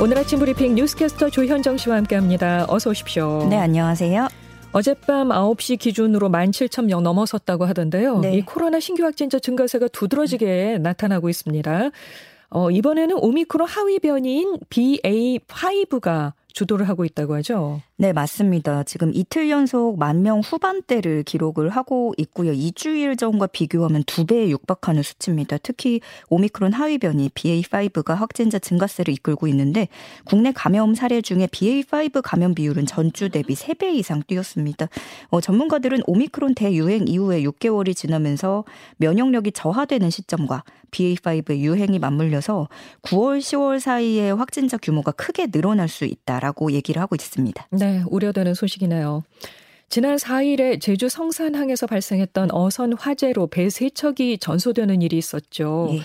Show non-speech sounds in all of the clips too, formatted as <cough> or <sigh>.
오늘 아침 브리핑 뉴스캐스터 조현정 씨와 함께합니다. 어서 오십시오. 네, 안녕하세요. 어젯밤 9시 기준으로 17,000명 넘어섰다고 하던데요. 네. 이 코로나 신규 확진자 증가세가 두드러지게 나타나고 있습니다. 어, 이번에는 오미크론 하위 변이인 BA5가 주도를 하고 있다고 하죠. 네, 맞습니다. 지금 이틀 연속 만 명 후반대를 기록을 하고 있고요. 2주일 전과 비교하면 두 배에 육박하는 수치입니다. 특히 오미크론 하위 변이 BA5가 확진자 증가세를 이끌고 있는데 국내 감염 사례 중에 BA5 감염 비율은 전주 대비 3배 이상 뛰었습니다. 어, 전문가들은 오미크론 대유행 이후에 6개월이 지나면서 면역력이 저하되는 시점과 BA5 유행이 맞물려서 9월, 10월 사이에 확진자 규모가 크게 늘어날 수 있다라 고 얘기를 하고 있습니다. 네. 네, 우려되는 소식이네요. 지난 4일에 제주 성산항에서 발생했던 어선 화재로 배 세척이 전소되는 일이 있었죠. 예.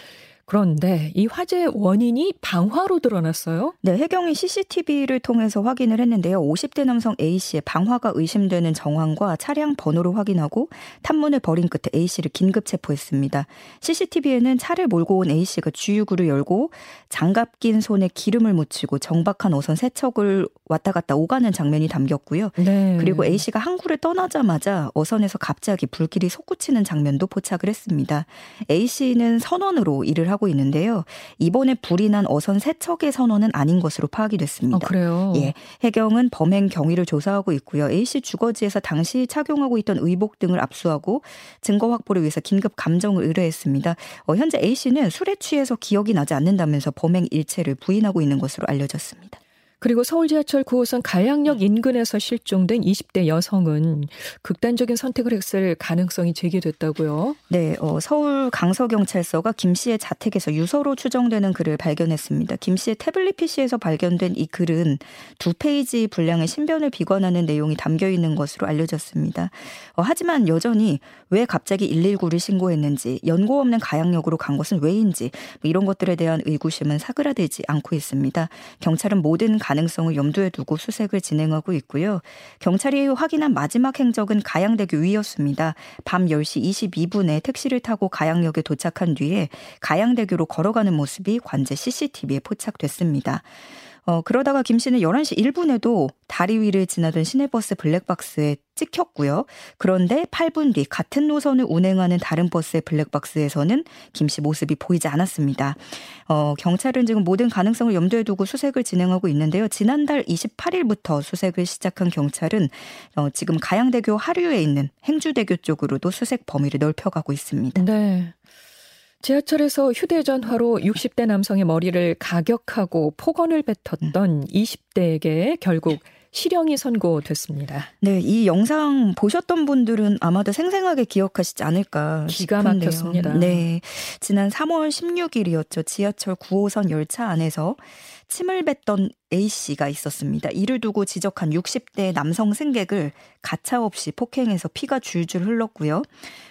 그런데 이 화재 원인이 방화로 드러났어요? 네, 해경이 CCTV를 통해서 확인을 했는데요. 50대 남성 A씨의 방화가 의심되는 정황과 차량 번호를 확인하고 탐문을 벌인 끝에 A씨를 긴급 체포했습니다. CCTV에는 차를 몰고 온 A씨가 주유구를 열고 장갑 낀 손에 기름을 묻히고 정박한 어선 세척을 왔다 갔다 오가는 장면이 담겼고요. 네. 그리고 A씨가 항구를 떠나자마자 어선에서 갑자기 불길이 솟구치는 장면도 포착을 했습니다. A씨는 선원으로 일을 하고 있는데요. 이번에 불이 난 어선 세척의 선원은 아닌 것으로 파악이 됐습니다. 어, 그래요? 예. 해경은 범행 경위를 조사하고 있고요. A씨 주거지에서 당시 착용하고 있던 의복 등을 압수하고 증거 확보를 위해서 긴급 감정을 의뢰했습니다. 어, 현재 A씨는 술에 취해서 기억이 나지 않는다면서 범행 일체를 부인하고 있는 것으로 알려졌습니다. 그리고 서울 지하철 9호선 가양역 인근에서 실종된 20대 여성은 극단적인 선택을 했을 가능성이 제기됐다고요? 네, 어, 서울 강서경찰서가 김 씨의 자택에서 유서로 추정되는 글을 발견했습니다. 김 씨의 태블릿 PC에서 발견된 이 글은 두 페이지 분량의 신변을 비관하는 내용이 담겨 있는 것으로 알려졌습니다. 어, 하지만 여전히 왜 갑자기 119를 신고했는지 연고 없는 가양역으로 간 것은 왜인지 뭐 이런 것들에 대한 의구심은 사그라들지 않고 있습니다. 경찰은 모든 가 가능성을 염두에 두고 수색을 진행하고 있고요. 경찰이 확인한 마지막 행적은 가양대교 위였습니다. 밤 10시 22분에 택시를 타고 가양역에 도착한 뒤에 가양대교로 걸어가는 모습이 관제 CCTV에 포착됐습니다. 어, 그러다가 김 씨는 11시 1분에도 다리 위를 지나던 시내버스 블랙박스에 찍혔고요. 그런데 8분 뒤 같은 노선을 운행하는 다른 버스의 블랙박스에서는 김 씨 모습이 보이지 않았습니다. 어, 경찰은 지금 모든 가능성을 염두에 두고 수색을 진행하고 있는데요. 지난달 28일부터 수색을 시작한 경찰은 어, 지금 가양대교 하류에 있는 행주대교 쪽으로도 수색 범위를 넓혀가고 있습니다. 네. 지하철에서 휴대전화로 60대 남성의 머리를 가격하고 폭언을 뱉었던 20대에게 결국 실형이 선고됐습니다. 네, 이 영상 보셨던 분들은 아마도 생생하게 기억하시지 않을까 기가 싶은데요. 막혔습니다. 네, 지난 3월 16일이었죠. 지하철 9호선 열차 안에서 침을 뱉던 A씨가 있었습니다. 이를 두고 지적한 60대 남성 승객을 가차없이 폭행해서 피가 줄줄 흘렀고요.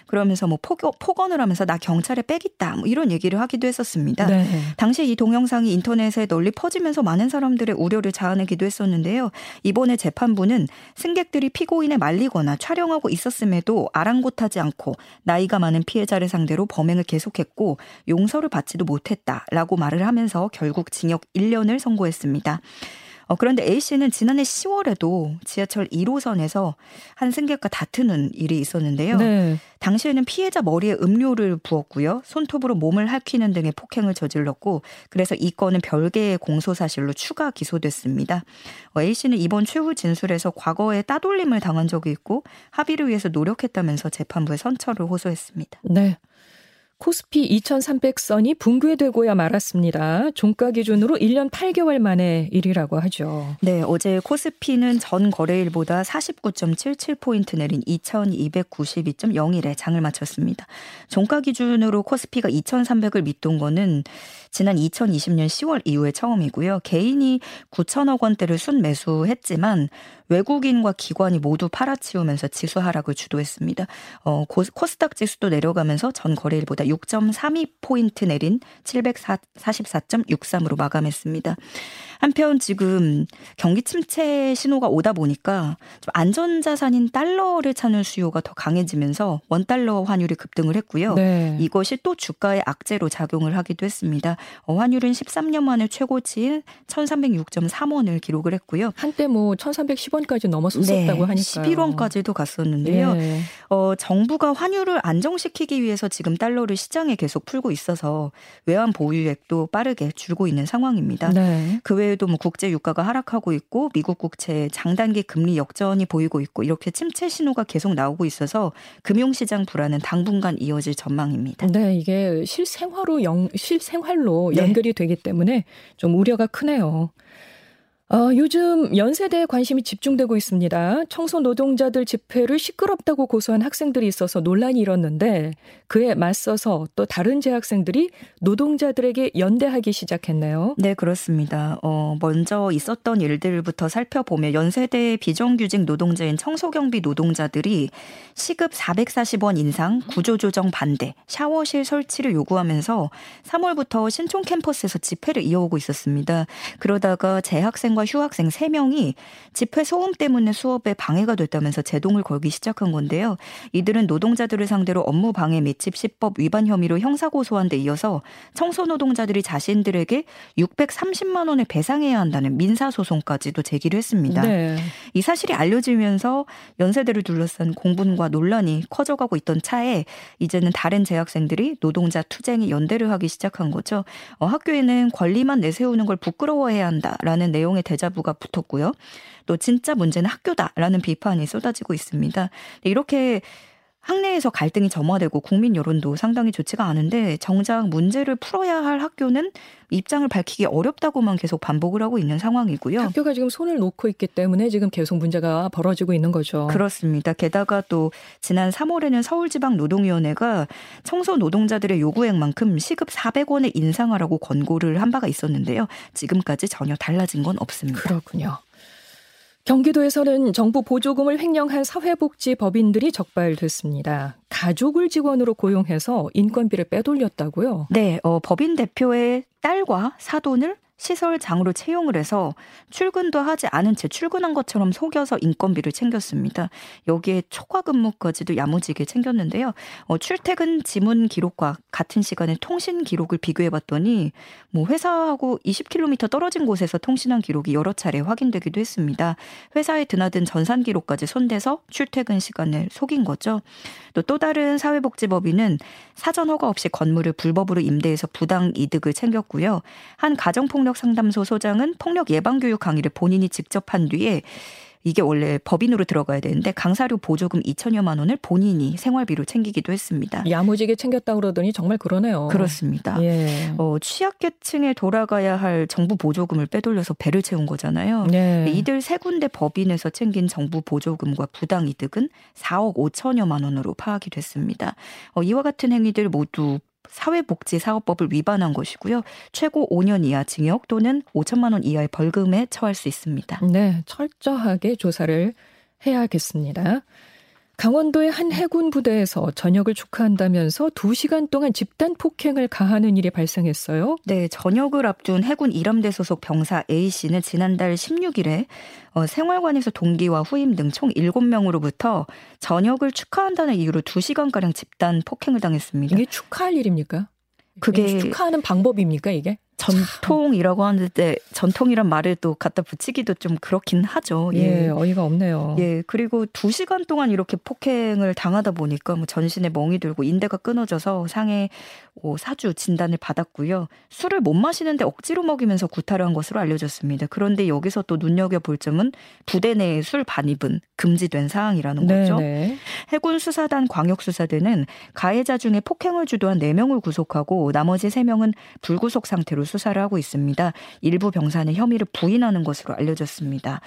그러면서 뭐 폭, 폭언을 하면서 나 경찰에 빼겠다 뭐 이런 얘기를 하기도 했었습니다. 네. 당시 이 동영상이 인터넷에 널리 퍼지면서 많은 사람들의 우려를 자아내기도 했었는데요. 이번에 재판부는 승객들이 피고인에 말리거나 촬영하고 있었음에도 아랑곳하지 않고 나이가 많은 피해자를 상대로 범행을 계속했고 용서를 받지도 못했다라고 말을 하면서 결국 징역 1년 을 선고했습니다. 어, 그런데 A씨는 지난해 10월에도 지하철 1호선에서 한 승객과 다투는 일이 있었는데요. 네. 당시에는 피해자 머리에 음료를 부었고요. 손톱으로 몸을 핥히는 등의 폭행을 저질렀고 그래서 이 건은 별개의 공소 사실로 추가 기소됐습니다. 어, A씨는 이번 최후 진술에서 과거에 따돌림을 당한 적이 있고 합의를 위해서 노력했다면서 재판부에 선처를 호소했습니다. 네. 코스피 2300선이 붕괴되고야 말았습니다. 종가 기준으로 1년 8개월 만에 1위라고 하죠. 네, 어제 코스피는 전 거래일보다 49.77포인트 내린 2292.01에 장을 마쳤습니다. 종가 기준으로 코스피가 2300을 밑돈 거는 지난 2020년 10월 이후에 처음이고요. 개인이 9천억 원대를 순매수했지만 외국인과 기관이 모두 팔아치우면서 지수 하락을 주도했습니다. 어, 코스닥 지수도 내려가면서 전 거래일보다 6.32포인트 내린 744.63으로 마감했습니다. 한편 지금 경기 침체 신호가 오다 보니까 좀 안전자산인 달러를 찾는 수요가 더 강해지면서 원달러 환율이 급등을 했고요. 네. 이것이 또 주가의 악재로 작용을 하기도 했습니다. 어, 환율은 13년 만에 최고치인 1306.3원을 기록을 했고요. 한때 뭐 1310원까지 넘었었다고 네, 하니까 11원까지도 갔었는데요. 네. 어, 정부가 환율을 안정시키기 위해서 지금 달러를 시장에 계속 풀고 있어서 외환 보유액도 빠르게 줄고 있는 상황입니다. 네. 그 외에 도 뭐 국제 유가가 하락하고 있고 미국 국채 장단기 금리 역전이 보이고 있고 이렇게 침체 신호가 계속 나오고 있어서 금융시장 불안은 당분간 이어질 전망입니다. 네, 이게 실생활로 연, 실생활로 네. 연결이 되기 때문에 좀 우려가 크네요. 어, 요즘 연세대에 관심이 집중되고 있습니다. 청소 노동자들 집회를 시끄럽다고 고소한 학생들이 있어서 논란이 일었는데 그에 맞서서 또 다른 재학생들이 노동자들에게 연대하기 시작했네요. 네, 그렇습니다. 어, 먼저 있었던 일들부터 살펴보면 연세대 비정규직 노동자인 청소경비 노동자들이 시급 440원 인상, 구조조정 반대, 샤워실 설치를 요구하면서 3월부터 신촌 캠퍼스에서 집회를 이어오고 있었습니다. 그러다가 재학생과 휴학생 3명이 집회 소음 때문에 수업에 방해가 됐다면서 제동을 걸기 시작한 건데요. 이들은 노동자들을 상대로 업무 방해 및 집시법 위반 혐의로 형사 고소한 데 이어서 청소 노동자들이 자신들에게 630만 원을 배상해야 한다는 민사 소송까지도 제기를 했습니다. 네. 이 사실이 알려지면서 연세대를 둘러싼 공분과 논란이 커져가고 있던 차에 이제는 다른 재학생들이 노동자 투쟁에 연대를 하기 시작한 거죠. 어, 학교에는 권리만 내세우는 걸 부끄러워해야 한다라는 내용의 대자부가 붙었고요. 또 진짜 문제는 학교다라는 비판이 쏟아지고 있습니다. 이렇게 학내에서 갈등이 점화되고 국민 여론도 상당히 좋지가 않은데 정작 문제를 풀어야 할 학교는 입장을 밝히기 어렵다고만 계속 반복을 하고 있는 상황이고요. 학교가 지금 손을 놓고 있기 때문에 지금 계속 문제가 벌어지고 있는 거죠. 그렇습니다. 게다가 또 지난 3월에는 서울지방노동위원회가 청소 노동자들의 요구액만큼 시급 400원에 인상하라고 권고를 한 바가 있었는데요. 지금까지 전혀 달라진 건 없습니다. 그렇군요. 경기도에서는 정부 보조금을 횡령한 사회복지법인들이 적발됐습니다. 가족을 직원으로 고용해서 인건비를 빼돌렸다고요? 네, 어, 법인 대표의 딸과 사돈을 시설장으로 채용을 해서 출근도 하지 않은 채 출근한 것처럼 속여서 인건비를 챙겼습니다. 여기에 초과 근무까지도 야무지게 챙겼는데요. 어, 출퇴근 지문 기록과 같은 시간에 통신 기록을 비교해 봤더니 뭐 회사하고 20km 떨어진 곳에서 통신한 기록이 여러 차례 확인되기도 했습니다. 회사에 드나든 전산 기록까지 손대서 출퇴근 시간을 속인 거죠. 또 또 다른 사회복지법인은 사전 허가 없이 건물을 불법으로 임대해서 부당 이득을 챙겼고요. 한 가정폭 력 폭력 상담소 소장은 폭력 예방 교육 강의를 본인이 직접 한 뒤에 이게 원래 법인으로 들어가야 되는데 강사료 보조금 2천여만 원을 본인이 생활비로 챙기기도 했습니다. 야무지게 챙겼다 그러더니 정말 그러네요. 그렇습니다. 예. 어, 취약계층에 돌아가야 할 정부 보조금을 빼돌려서 배를 채운 거잖아요. 네. 이들 세 군데 법인에서 챙긴 정부 보조금과 부당 이득은 4억 5천여만 원으로 파악이 됐습니다. 어, 이와 같은 행위들 모두 사회복지사업법을 위반한 것이고요. 최고 5년 이하 징역 또는 5천만 원 이하의 벌금에 처할 수 있습니다. 네, 철저하게 조사를 해야겠습니다. 강원도의 한 해군 부대에서 저녁을 축하한다면서 2시간 동안 집단 폭행을 가하는 일이 발생했어요. 네, 저녁을 앞둔 해군 이람대 소속 병사 A 씨는 지난달 16일에 어, 생활관에서 동기와 후임 등 총 7명으로부터 저녁을 축하한다는 이유로 2시간가량 집단 폭행을 당했습니다. 이게 축하할 일입니까? 그게 축하하는 방법입니까, 이게? 전통이라고 하는데 전통이란 말을 또 갖다 붙이기도 좀 그렇긴 하죠. 예, 예 어이가 없네요. 예, 그리고 두 시간 동안 이렇게 폭행을 당하다 보니까 뭐 전신에 멍이 들고 인대가 끊어져서 상해 뭐 사주 진단을 받았고요. 술을 못 마시는데 억지로 먹이면서 구타를 한 것으로 알려졌습니다. 그런데 여기서 또 눈여겨 볼 점은 부대 내에 술 반입은 금지된 사항이라는 거죠. 네네. 해군 수사단 광역 수사대는 가해자 중에 폭행을 주도한 4명을 구속하고 나머지 3명은 불구속 상태로 수사를 하고 있습니다. 일부 병사는 혐의를 부인하는 것으로 알려졌습니다.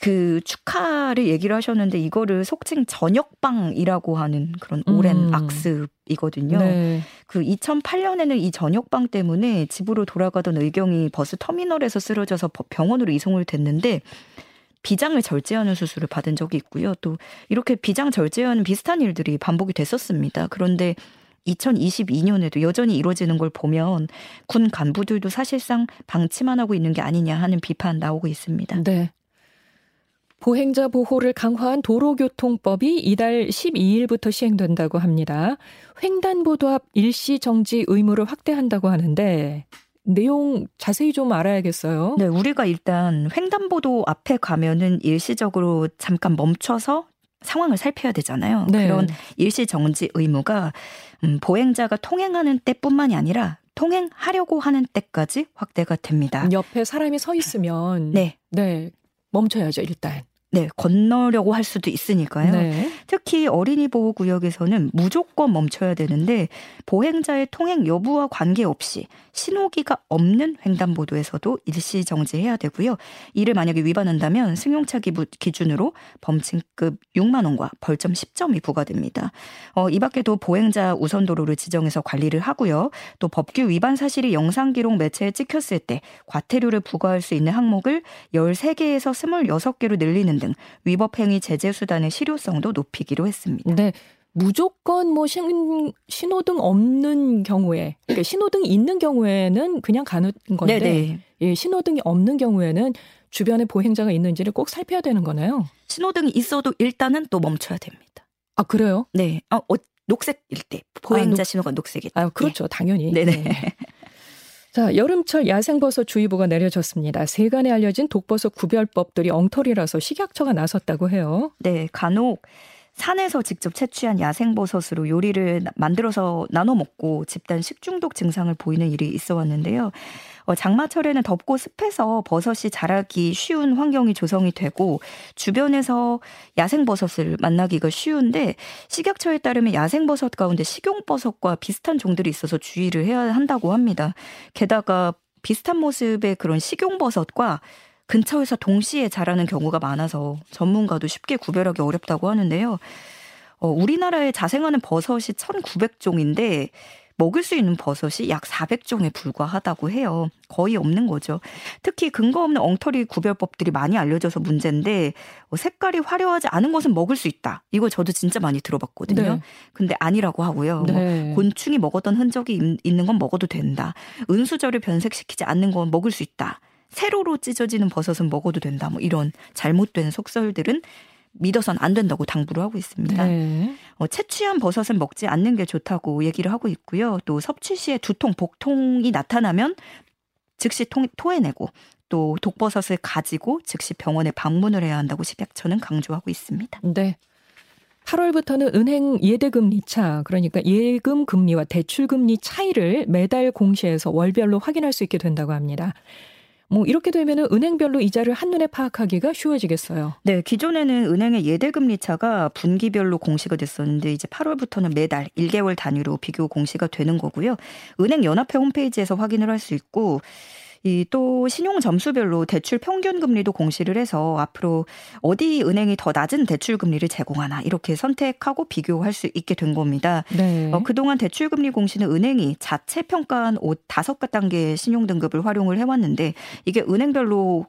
그 축하를 얘기를 하셨는데 이거를 속칭 저녁방이라고 하는 그런 오랜 음. 악습이거든요. 네. 그 2008년에는 이 저녁방 때문에 집으로 돌아가던 의경이 버스 터미널에서 쓰러져서 병원으로 이송을 됐는데 비장을 절제하는 수술을 받은 적이 있고요. 또 이렇게 비장 절제하는 비슷한 일들이 반복이 됐었습니다. 그런데 2022년에도 여전히 이루어지는 걸 보면 군 간부들도 사실상 방치만 하고 있는 게 아니냐 하는 비판 나오고 있습니다. 네. 보행자 보호를 강화한 도로교통법이 이달 12일부터 시행된다고 합니다. 횡단보도 앞 일시 정지 의무를 확대한다고 하는데 내용 자세히 좀 알아야겠어요. 네, 우리가 일단 횡단보도 앞에 가면은 일시적으로 잠깐 멈춰서 상황을 살펴야 되잖아요. 네. 그런 일시 정지 의무가 음, 보행자가 통행하는 때뿐만이 아니라 통행하려고 하는 때까지 확대가 됩니다. 옆에 사람이 서 있으면 네, 네 멈춰야죠 일단. 네, 건너려고 할 수도 있으니까요. 네. 특히 어린이 보호 구역에서는 무조건 멈춰야 되는데 보행자의 통행 여부와 관계없이 신호기가 없는 횡단보도에서도 일시 정지해야 되고요. 이를 만약에 위반한다면 승용차 기준으로 범칙급 6만 원과 벌점 10점이 부과됩니다. 어, 이 밖에도 보행자 우선 도로를 지정해서 관리를 하고요. 또 법규 위반 사실이 영상 기록 매체에 찍혔을 때 과태료를 부과할 수 있는 항목을 13개에서 26개로 늘리는 등 위법 행위 제재 수단의 실효성도 높이기로 했습니다. 네. 무조건 뭐 신, 신호등 없는 경우에 그러니까 신호등이 있는 경우에는 그냥 가는 건데 네네. 예, 신호등이 없는 경우에는 주변에 보행자가 있는지를 꼭 살펴야 되는 거네요. 신호등이 있어도 일단은 또 멈춰야 됩니다. 아 그래요? 네. 아, 어, 녹색일 때 보행자 아, 녹... 신호가 녹색일 때. 아 그렇죠, 네. 당연히. 네네. 네. 자, 여름철 야생버섯 주의보가 내려졌습니다. 세간에 알려진 독버섯 구별법들이 엉터리라서 식약처가 나섰다고 해요. 네, 간혹 산에서 직접 채취한 야생버섯으로 요리를 만들어서 나눠 먹고 집단 식중독 증상을 보이는 일이 있어 왔는데요. 어, 장마철에는 덥고 습해서 버섯이 자라기 쉬운 환경이 조성이 되고 주변에서 야생버섯을 만나기가 쉬운데 식약처에 따르면 야생버섯 가운데 식용버섯과 비슷한 종들이 있어서 주의를 해야 한다고 합니다. 게다가 비슷한 모습의 그런 식용버섯과 근처에서 동시에 자라는 경우가 많아서 전문가도 쉽게 구별하기 어렵다고 하는데요. 어, 우리나라에 자생하는 버섯이 1,900종인데 먹을 수 있는 버섯이 약 400종에 불과하다고 해요. 거의 없는 거죠. 특히 근거 없는 엉터리 구별법들이 많이 알려져서 문제인데 어, 색깔이 화려하지 않은 것은 먹을 수 있다. 이거 저도 진짜 많이 들어봤거든요. 네. 근데 아니라고 하고요. 뭐 네. 뭐 곤충이 먹었던 흔적이 있는 건 먹어도 된다. 은수저를 변색시키지 않는 건 먹을 수 있다. 세로로 찢어지는 버섯은 먹어도 된다. 뭐 이런 잘못된 속설들은 믿어선 안 된다고 당부를 하고 있습니다. 네. 어, 채취한 버섯은 먹지 않는 게 좋다고 얘기를 하고 있고요. 또 섭취 시에 두통, 복통이 나타나면 즉시 통, 토해내고 또 독버섯을 가지고 즉시 병원에 방문을 해야 한다고 식약처는 강조하고 있습니다. 네. 8월부터는 은행 예대금리 차, 그러니까 예금 금리와 대출 금리 차이를 매달 공시해서 월별로 확인할 수 있게 된다고 합니다. 뭐 이렇게 되면은 은행별로 이자를 한눈에 파악하기가 쉬워지겠어요. 네, 기존에는 은행의 예대 금리 차가 분기별로 공시가 됐었는데 이제 8월부터는 매달 1개월 단위로 비교 공시가 되는 거고요. 은행 연합회 홈페이지에서 확인을 할 수 있고 이 또 신용 점수별로 대출 평균 금리도 공시를 해서 앞으로 어디 은행이 더 낮은 대출 금리를 제공하나 이렇게 선택하고 비교할 수 있게 된 겁니다. 네. 어, 그동안 대출 금리 공시는 은행이 자체 평가한 다섯 단계의 신용 등급을 활용을 해왔는데 이게 은행별로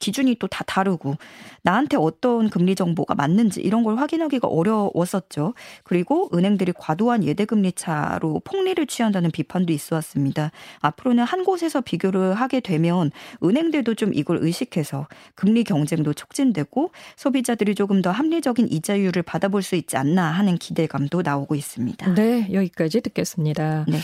기준이 또 다 다르고 나한테 어떤 금리 정보가 맞는지 이런 걸 확인하기가 어려웠었죠. 그리고 은행들이 과도한 예대 금리 차로 폭리를 취한다는 비판도 있어 왔습니다. 앞으로는 한 곳에서 비교를 하게 되면 은행들도 좀 이걸 의식해서 금리 경쟁도 촉진되고 소비자들이 조금 더 합리적인 이자율을 받아볼 수 있지 않나 하는 기대감도 나오고 있습니다. 네, 여기까지 듣겠습니다. 네.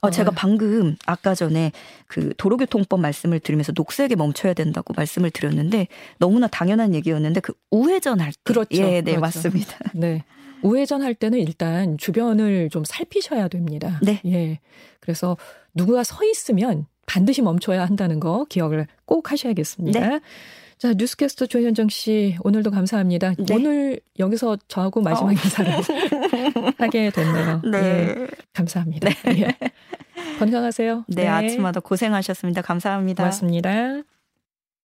어, 제가 네. 방금 아까 전에 그 도로교통법 말씀을 들으면서 녹색에 멈춰야 된다고 말씀을 드렸는데 너무나 당연한 얘기였는데 그 우회전 할 때. 그렇죠. 예, 네, 그렇죠. 맞습니다. <laughs> 네. 우회전 할 때는 일단 주변을 좀 살피셔야 됩니다. 네. 예. 그래서 누구가 서 있으면 반드시 멈춰야 한다는 거 기억을 꼭 하셔야겠습니다. 네. 자, 뉴스캐스터 조현정 씨, 오늘도 감사합니다. 네. 오늘 여기서 저하고 마지막 어. 인사를 <laughs> 하게 됐네요. 네. 예, 감사합니다. 네. 예. 건강하세요. 네, 네, 아침마다 고생하셨습니다. 감사합니다. 고맙습니다.